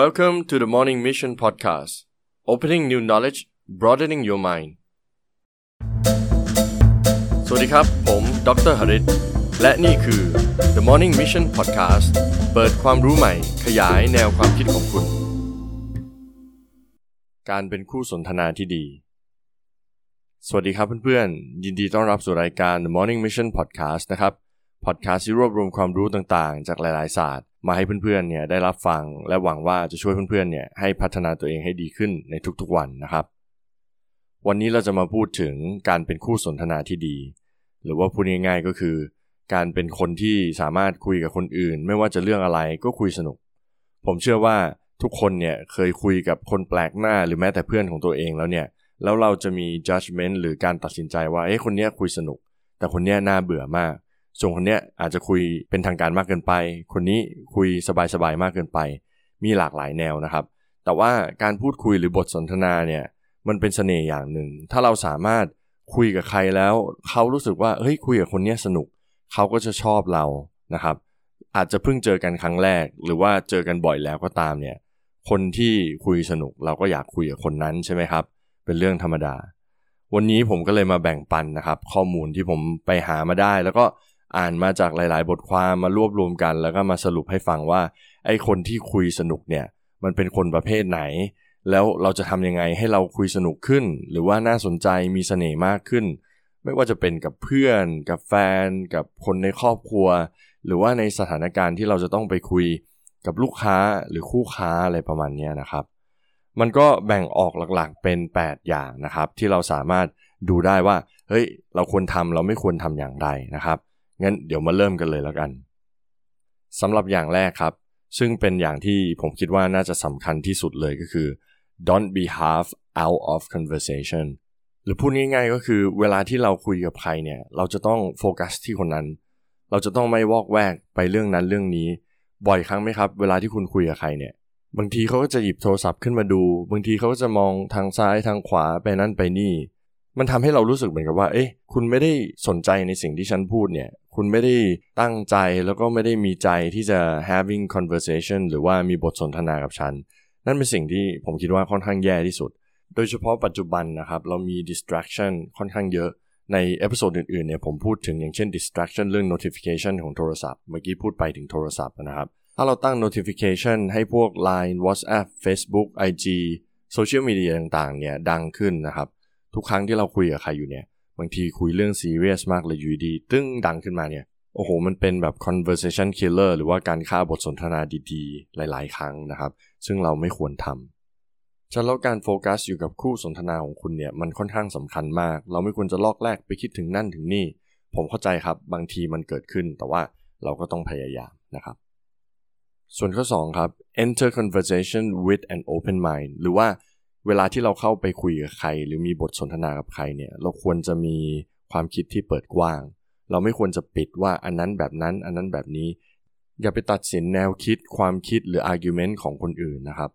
Welcome to the Morning Mission Podcast Opening new knowledge broadening your mind สวัสดีครับ ผมดรหริตและนี่คือ The Morning Mission Podcast เปิดความรู้ใหม่ ขยายแนวความคิดของคุณ การเป็นคู่สนทนาที่ดี สวัสดีครับเพื่อนๆ ยินดีต้อนรับสู่รายการ The Morning Mission Podcast นะครับ พอดแคสต์ที่รวบรวมความรู้ต่างๆ จากหลายๆศาสตร์ มาให้เพื่อนๆเนี่ยได้รับฟัง และหวังว่าจะช่วยเพื่อนๆเนี่ยให้พัฒนาตัวเองให้ดีขึ้นในทุกๆวันนะครับ วันนี้เราจะมาพูดถึงการเป็นคู่สนทนาที่ดี หรือว่าพูดง่ายๆก็คือ การเป็นคนที่สามารถคุยกับคนอื่น ไม่ว่าจะเรื่องอะไรก็คุยสนุก ผมเชื่อว่าทุกคนเนี่ยเคยคุยกับคนแปลกหน้าหรือแม้แต่เพื่อนของตัวเองแล้วเนี่ยแล้วเราจะมี judgment หรือการตัดสินใจว่าเอ้คนเนี้ยคุยสนุก แต่คนเนี้ยน่าเบื่อมาก ส่วนคนเนี้ยอาจจะคุยเป็นทางการมากเกินไป คนนี้คุยสบายๆมากเกินไป มีหลากหลายแนวนะครับ แต่ว่าการพูดคุยหรือบทสนทนาเนี่ยมันเป็นเสน่ห์อย่างหนึ่ง ถ้าเราสามารถคุยกับใครแล้ว เขารู้สึกว่าเฮ้ยคุยกับคนนี้สนุก เขาก็จะชอบเรานะครับ อาจจะเพิ่งเจอกันครั้งแรก หรือว่าเจอกันบ่อยแล้วก็ตามเนี่ย คนที่คุยสนุกเราก็อยากคุยกับคนนั้นใช่ไหมครับ เป็นเรื่องธรรมดา วันนี้ผมก็เลยมาแบ่งปันนะครับ ข้อมูลที่ผมไปหามาได้ แล้วก็ อ่านมาจากหลาย ๆ บทความมารวบรวมกัน แล้วก็มาสรุปให้ฟังว่า ไอ้คนที่คุยสนุกเนี่ย มันเป็นคนประเภทไหน แล้วเราจะทำยังไงให้เราคุยสนุกขึ้น หรือว่าน่าสนใจมีเสน่ห์มากขึ้น ไม่ว่าจะเป็นกับเพื่อน กับแฟน กับคนในครอบครัว หรือว่าในสถานการณ์ที่เราจะต้องไปคุยกับลูกค้าหรือคู่ค้าอะไรประมาณนี้นะครับ มันก็แบ่งออกหลักๆเป็น 8 อย่างนะครับ ที่เราสามารถดูได้ว่า เฮ้ย เราควรทำเราไม่ควรทำอย่างไรนะครับ งั้นเดี๋ยวมาเริ่มกันเลยแล้วกันสำหรับอย่างแรกครับ ซึ่งเป็นอย่างที่ผมคิดว่าน่าจะสำคัญที่สุดเลยก็คือ don't be half out of conversation หรือพูดง่ายๆก็คือเวลาที่เราคุยกับใครเนี่ย เราจะต้องโฟกัสที่คนนั้น เราจะต้องไม่วอกแวกไปเรื่องนั้นเรื่องนี้ บ่อยครั้งไหมครับ เวลาที่คุณคุยกับใครเนี่ย บางทีเขาก็จะหยิบโทรศัพท์ขึ้นมาดู บางทีเขาก็จะมองทางซ้ายทางขวาไปนั่นไปนี่ มันทำให้เรารู้สึกเหมือนกับว่า เอ๊ะคุณไม่ได้สนใจในสิ่งที่ฉันพูดเนี่ย คุณไม่ได้ตั้งใจแล้วก็ไม่ได้มีใจที่จะ having conversation หรือว่ามีบทสนทนากับฉัน นั่นเป็นสิ่งที่ผมคิดว่าค่อนข้างแย่ที่สุด โดยเฉพาะปัจจุบันนะครับ เรามี distraction ค่อนข้างเยอะ ใน episode อื่นๆเนี่ยผมพูดถึงอย่างเช่น distraction เรื่อง notification ของโทรศัพท์ เมื่อกี้พูดไปถึงโทรศัพท์นะครับ ถ้าเราตั้ง notification ให้พวก Line WhatsApp Facebook IG โซเชียลมีเดียต่างๆเนี่ยดังขึ้นนะครับ ทุกครั้งที่เราคุยกับใครอยู่เนี่ยบางทีคุยเรื่องซีเรียสมากเลยอยู่ดีตึ้งดังขึ้นมาเนี่ยโอ้โห มันเป็นแบบ conversation killer หรือว่าการฆ่าบทสนทนาดีๆ หลาย ๆ ครั้งนะครับ ซึ่งเราไม่ควรทำฉะนั้นแล้วการโฟกัสอยู่กับคู่สนทนาของคุณเนี่ย มันค่อนข้างสำคัญมาก เราไม่ควรจะลอกแรกไปคิดถึงนั่นถึงนี่ ผมเข้าใจครับ บางทีมันเกิดขึ้น แต่ว่าเราก็ต้องพยายามนะครับ ส่วนข้อ 2 ครับ enter conversation with an open mind หรือว่า เวลาที่เราเข้าไปคุยกับใคร หรือมีบทสนทนากับใครเนี่ยเราควรจะมีความคิดที่เปิดกว้าง เราไม่ควรจะปิดว่าอันนั้นแบบนั้น อันนั้นแบบนี้ อย่าไปตัดสินแนวคิด ความคิดหรือ argument ของคนอื่นนะครับ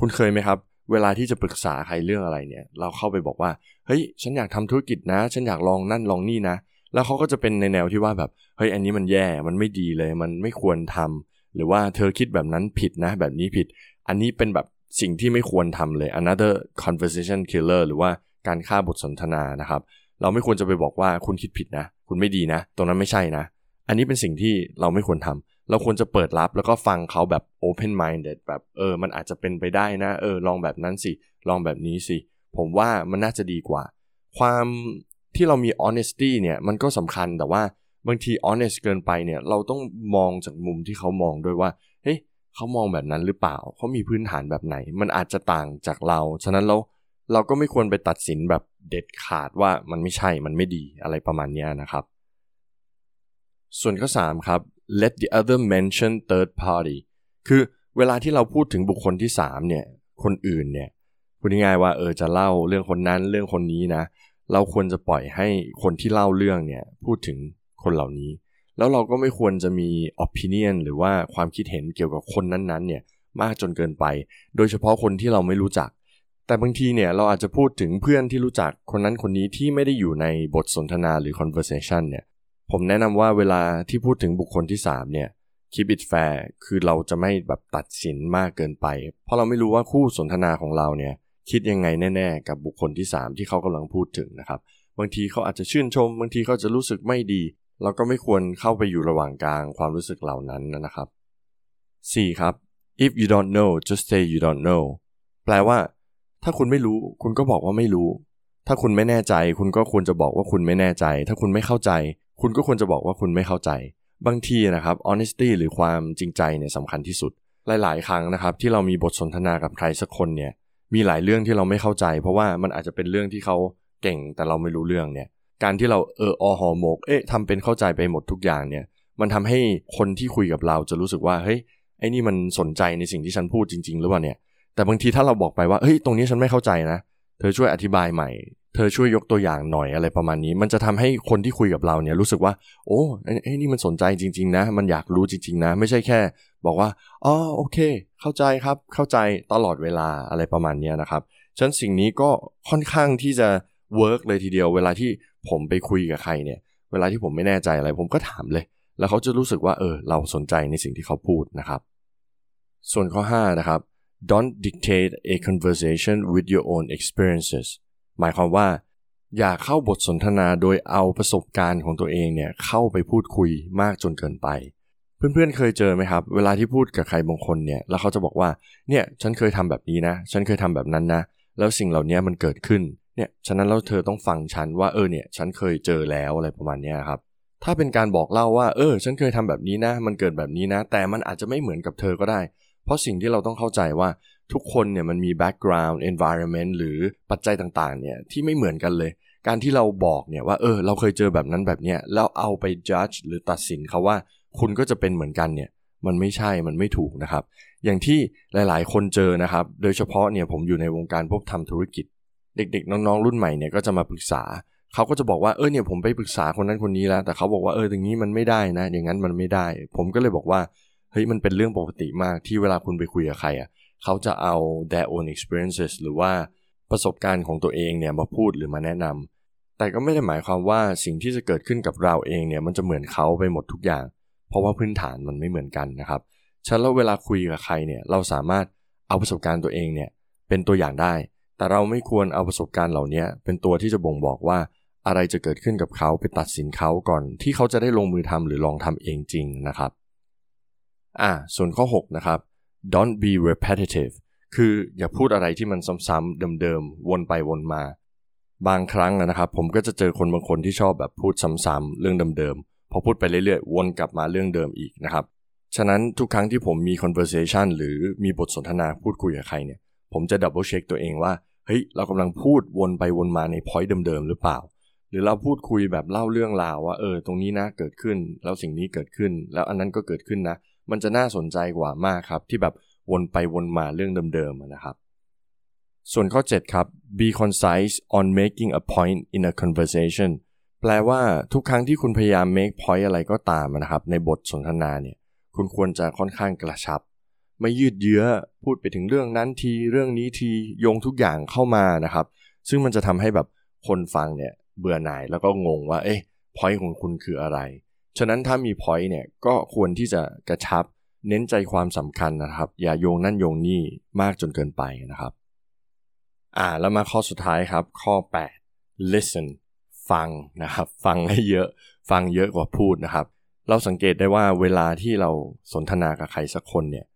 คุณเคยไหมครับ เวลาที่จะปรึกษาใครเรื่องอะไรเนี่ย เราเข้าไปบอกว่าเฮ้ยฉันอยากทำธุรกิจนะ ฉันอยากลองนั่นลองนี่นะ แล้วเขาก็จะเป็นในแนวที่ว่าแบบเฮ้ยอันนี้มันแย่มันไม่ดีเลย มันไม่ควรทำหรือว่าเธอคิดแบบนั้นผิดนะ แบบนี้ผิด อันนี้เป็นแบบ สิ่งที่ไม่ควรทำเลย another conversation killer หรือว่าการฆ่าบทสนทนานะครับ เราไม่ควรจะไปบอกว่าคุณคิดผิดนะ คุณไม่ดีนะ ตรงนั้นไม่ใช่นะ อันนี้เป็นสิ่งที่เราไม่ควรทำเราควรจะเปิดรับแล้วก็ฟังเขาแบบ open minded แบบเออ มันอาจจะเป็นไปได้นะ เออ ลองแบบนั้นสิ ลองแบบนี้สิ ผมว่ามันน่าจะดีกว่า ความที่เรามี honesty เนี่ย มันก็สำคัญแต่ว่าบางที honest เกินไปเนี่ย เราต้องมองจากมุมที่เขามองด้วยว่า เขามองแบบนั้นหรือเปล่าเขามีพื้นฐานแบบไหน มันอาจจะต่างจากเรา ฉะนั้นเราเราก็ไม่ควรไปตัดสินแบบเด็ดขาดว่ามันไม่ใช่มันไม่ดีอะไรประมาณนี้นะครับ ส่วนข้อ3ครับ let the other mention third party คือเวลาที่เราพูดถึงบุคคลที่3เนี่ยคนอื่นเนี่ยพูดง่ายๆว่าเออจะเล่าเรื่องคนนั้นเรื่องคนนี้นะ เราควรจะปล่อยให้คนที่เล่าเรื่องเนี่ยพูดถึงคนเหล่านี้ แล้วเราก็ไม่ควรจะมี opinion หรือว่าความคิดเห็นเกี่ยวกับคนนั้นๆเนี่ยมากจนเกินไป โดยเฉพาะคนที่เราไม่รู้จัก แต่บางทีเนี่ยเราอาจจะพูดถึงเพื่อนที่รู้จักคนนั้นคนนี้ที่ไม่ได้อยู่ในบทสนทนาหรือ conversation เนี่ยผมแนะนำว่าเวลาที่พูดถึงบุคคลที่3เนี่ย keep it fair คือเราจะไม่แบบตัดสินมากเกินไป เพราะเราไม่รู้ว่าคู่สนทนาของเราเนี่ยคิดยังไงแน่ ๆ กับบุคคลที่ 3 ที่เขากำลังพูดถึงนะครับ บางทีเขาอาจจะชื่นชม บางทีเขาจะรู้สึกไม่ดี เราก็ไม่ควรเข้าไปอยู่ระหว่างกลางความรู้สึกเหล่านั้นนะครับ 4. ครับ if you don't know just say you don't know แปลว่า ถ้าคุณไม่รู้ คุณก็บอกว่าไม่รู้ ถ้าคุณไม่แน่ใจ คุณก็ควรจะบอกว่าคุณไม่แน่ใจ ถ้าคุณไม่เข้าใจ คุณก็ควรจะบอกว่าคุณไม่เข้าใจ บางทีนะครับ honesty หรือความจริงใจเนี่ยสำคัญที่สุด หลาย ๆ ครั้งนะครับ ที่เรามีบทสนทนากับใครสักคนเนี่ยมีหลายเรื่องที่เราไม่เข้าใจ เพราะว่ามันอาจจะเป็นเรื่องที่เขาเก่งแต่เราไม่รู้เรื่องเนี่ย การที่เราเอออหอหมก เอ๊ะทำเป็นเข้าใจไปหมดทุกอย่างเนี่ย มันทำให้คนที่คุยกับเราจะรู้สึกว่า เฮ้ย ไอ้นี่มันสนใจในสิ่งที่ฉันพูดจริง ๆ หรือเปล่าเนี่ย แต่บางทีถ้าเราบอกไปว่า เฮ้ย ตรงนี้ฉันไม่เข้าใจนะ เธอช่วยอธิบายใหม่ เธอช่วยยกตัวอย่างหน่อยอะไรประมาณนี้ มันจะทำให้คนที่คุยกับเราเนี่ยรู้สึกว่า โอ้ไอ้นี่มันสนใจจริง ๆ นะ มันอยากรู้จริง ๆ นะ ไม่ใช่แค่ บอกว่า อ๋อ โอเค เข้าใจครับ เข้าใจตลอดเวลาอะไรประมาณนี้นะครับ ฉะนั้นสิ่งนี้ก็ค่อนข้างที่จะ work เลยทีเดียว เวลาที่ผมไปคุยกับใครเนี่ย เวลาที่ผมไม่แน่ใจอะไร ผมก็ถามเลย แล้วเขาจะรู้สึกว่าเออเราสนใจในสิ่งที่เขาพูดนะครับ ส่วนข้อ 5 นะครับ don't dictate a conversation with your own experiences หมายความว่า อย่าเข้าบทสนทนาโดยเอาประสบการณ์ของตัวเองเนี่ยเข้าไปพูดคุยมากจนเกินไป เพื่อนๆเคยเจอไหมครับ เวลาที่พูดกับใครบางคนเนี่ยแล้วเขาจะบอกว่าเนี่ยฉันเคยทำแบบนี้นะ ฉันเคยทำแบบนั้นนะ แล้วสิ่งเหล่านี้มันเกิดขึ้น เนี่ยฉะนั้นแล้วเธอต้องฟังฉันว่าเออเนี่ยฉันเคยเจอแล้วอะไรประมาณนี้ครับถ้าเป็นการบอกเล่าว่าเออ ฉันเคยทำแบบนี้นะ มันเกิดแบบนี้นะ แต่มันอาจจะไม่เหมือนกับเธอก็ได้ เพราะสิ่งที่เราต้องเข้าใจว่าทุกคนเนี่ยมันมี background environment หรือปัจจัยต่างๆเนี่ยที่ไม่เหมือนกันเลย การที่เราบอกเนี่ยว่าเออ เราเคยเจอแบบนั้นแบบเนี้ยแล้วเอาไป judge หรือตัดสินเขาว่า คุณก็จะเป็นเหมือนกันเนี่ยมันไม่ใช่มันไม่ถูกนะครับ อย่างที่หลายๆ คนเจอนะครับ โดยเฉพาะเนี่ยผมอยู่ในวงการพวกทำธุรกิจ เด็กๆ น้องๆ รุ่นใหม่เนี่ยก็จะมาปรึกษา เขาก็จะบอกว่าเออเนี่ยผมไปปรึกษาคนนั้นคนนี้แล้ว แต่เขาบอกว่าเออตรงนี้มันไม่ได้นะ อย่างนั้นมันไม่ได้ ผมก็เลยบอกว่าเฮ้ยมันเป็นเรื่องปกติมากที่เวลาคุณไปคุยกับใครอะเขาจะเอา their own experiences หรือว่าประสบการณ์ของตัวเองเนี่ยมาพูดหรือมาแนะนำแต่ก็ไม่ได้หมายความว่าสิ่งที่จะเกิดขึ้นกับเราเองเนี่ยมันจะเหมือนเขาไปหมดทุกอย่าง เพราะว่าพื้นฐานมันไม่เหมือนกันนะครับฉะนั้นเวลาคุยกับใครเนี่ยเราสามารถเอาประสบการณ์ตัวเองเนี่ยเป็นตัวอย่างได้ แต่เราไม่ควรเอาประสบการณ์เหล่านี้เป็นตัวที่จะบ่งบอกว่าอะไรจะเกิดขึ้นกับเขาไปตัดสินเขาก่อน ที่เขาจะได้ลงมือทำหรือลองทำเองจริงนะครับอ่าส่วนข้อ 6 นะครับ don't be repetitive คืออย่าพูดอะไรที่มันซ้ำๆเดิมๆ วนไปวนมา บางครั้งนะครับ ผมก็จะเจอคนบางคนที่ชอบแบบพูดซ้ำๆเรื่องเดิมๆ พอพูดไปเรื่อยๆ วนกลับมาเรื่องเดิมอีกนะครับ ฉะนั้นทุกครั้งที่ผมมี conversation หรือมีบทสนทนาพูดคุยกับใครเนี่ย ผมจะ double check ตัวเองว่า ฮ้ยเรากำลังพูดวนไปวนมาในพอยต์เดิมๆหรือเปล่า หรือเราพูดคุยแบบเล่าเรื่องราวว่าเออตรงนี้นะเกิดขึ้น แล้วสิ่งนี้เกิดขึ้น แล้วอันนั้นก็เกิดขึ้นนะ มันจะน่าสนใจกว่ามากครับ ที่แบบวนไปวนมาเรื่องเดิมๆนะครับ ส่วนข้อ 7 ครับ be concise on making a point in a conversation แปลว่าทุกครั้งที่คุณพยายาม make point อะไรก็ตามนะครับ ในบทสนทนาเนี่ย คุณควรจะค่อนข้างกระชับ ไม่ยืดเยื้อพูดไปถึงเรื่องนั้นทีเรื่องนี้ทีโยงทุกอย่างเข้ามานะครับ ซึ่งมันจะทำให้แบบคนฟังเนี่ยเบื่อหน่ายแล้วก็งงว่าเอ๊ะ point ของคุณคืออะไร ฉะนั้นถ้ามี point เนี่ยก็ควรที่จะกระชับเน้นใจความสำคัญนะครับ อย่าโยงนั่นโยงนี่มากจนเกินไปนะครับ อ่าแล้วมาข้อสุดท้ายครับข้อ 8 listen ฟังนะครับ ฟังให้เยอะฟังเยอะกว่าพูดนะครับ เราสังเกตได้ว่าเวลาที่เราสนทนากับใครสักคนเนี่ย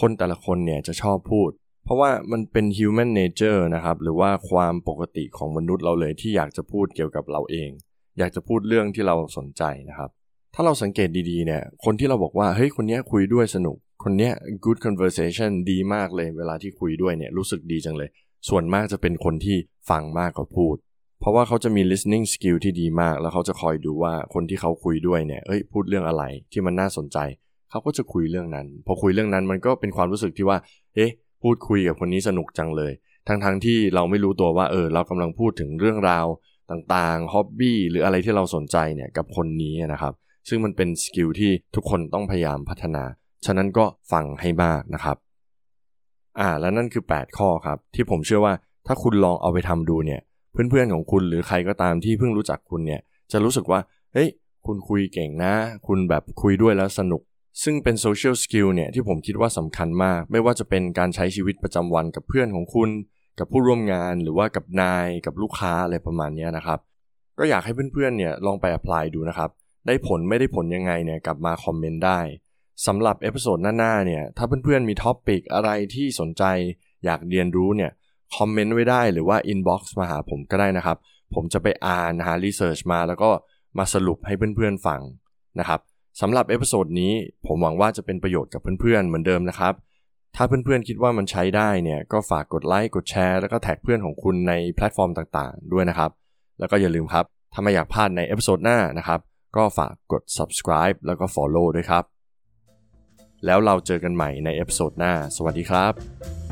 คนแต่ละคนเนี่ยจะชอบพูด เพราะว่ามันเป็น human nature นะครับ หรือว่าความปกติของมนุษย์เราเลยที่อยากจะพูดเกี่ยวกับเราเอง อยากจะพูดเรื่องที่เราสนใจนะครับ ถ้าเราสังเกตดีๆเนี่ย คนที่เราบอกว่า เฮ้ย คนนี้คุยด้วยสนุก คนนี้ good conversation ดีมากเลย เวลาที่คุยด้วยเนี่ยรู้สึกดีจังเลย ส่วนมากจะเป็นคนที่ฟังมากกว่าพูดเพราะว่าเขาจะมี listening skill ที่ดีมาก แล้วเขาจะคอยดูว่าคนที่เขาคุยด้วยเนี่ย เอ้ย พูดเรื่องอะไรที่มันน่าสนใจ เขาก็จะคุยเรื่องนั้น พอคุยเรื่องนั้นมันก็เป็นความรู้สึกที่ว่า เอ๊ะ พูดคุยกับคนนี้สนุกจังเลย ทั้งๆที่เราไม่รู้ตัวว่าเออเรากำลังพูดถึงเรื่องราวต่างๆ hobby หรืออะไรที่เราสนใจเนี่ยกับคนนี้นะครับ ซึ่งมันเป็น skill ที่ทุกคนต้องพยายามพัฒนา ฉะนั้นก็ฟังให้มากนะครับ อ่าแล้วนั่นคือ 8 ข้อครับ ที่ผมเชื่อว่าถ้าคุณลองเอาไปทำดูเนี่ย เพื่อนๆของคุณหรือใครก็ตามที่เพิ่งรู้จักคุณเนี่ยจะรู้สึกว่าเฮ้ยคุณคุยเก่งนะ คุณแบบคุยด้วยแล้วสนุก ซึ่งเป็น social skill เนี่ยที่ผมคิดว่าสำคัญมาก ไม่ว่าจะเป็นการใช้ชีวิตประจำวันกับเพื่อนของคุณ กับผู้ร่วมงานหรือว่ากับนายกับลูกค้าอะไรประมาณนี้นะครับ ก็อยากให้เพื่อนๆเนี่ยลองไป apply ดูนะครับ ได้ผลไม่ได้ผลยังไงเนี่ยกลับมาคอมเมนต์ได้สำหรับ episode หน้าๆเนี่ยถ้าเพื่อนๆมี topic อะไรที่สนใจ อยากเรียนรู้เนี่ยคอมเมนต์ไว้ได้หรือว่า inbox มาหาผมก็ได้นะครับ ผมจะไปอ่านหา research มา แล้วก็มาสรุปให้เพื่อนๆฟังนะครับ สำหรับ episode นี้ผมหวังว่าจะเป็นประโยชน์กับเพื่อนๆ เหมือนเดิมนะครับ ถ้าเพื่อนๆคิดว่ามันใช้ได้เนี่ย ก็ฝากกดไลค์กดแชร์แล้วก็แท็กเพื่อนของคุณในแพลตฟอร์มต่างๆ ด้วยนะครับ แล้วก็อย่าลืมครับ ถ้าไม่อยากพลาดใน episode หน้านะครับ ก็ฝากกด subscribe แล้วก็ follow ด้วยครับ แล้วเราเจอกันใหม่ใน episode หน้า สวัสดีครับ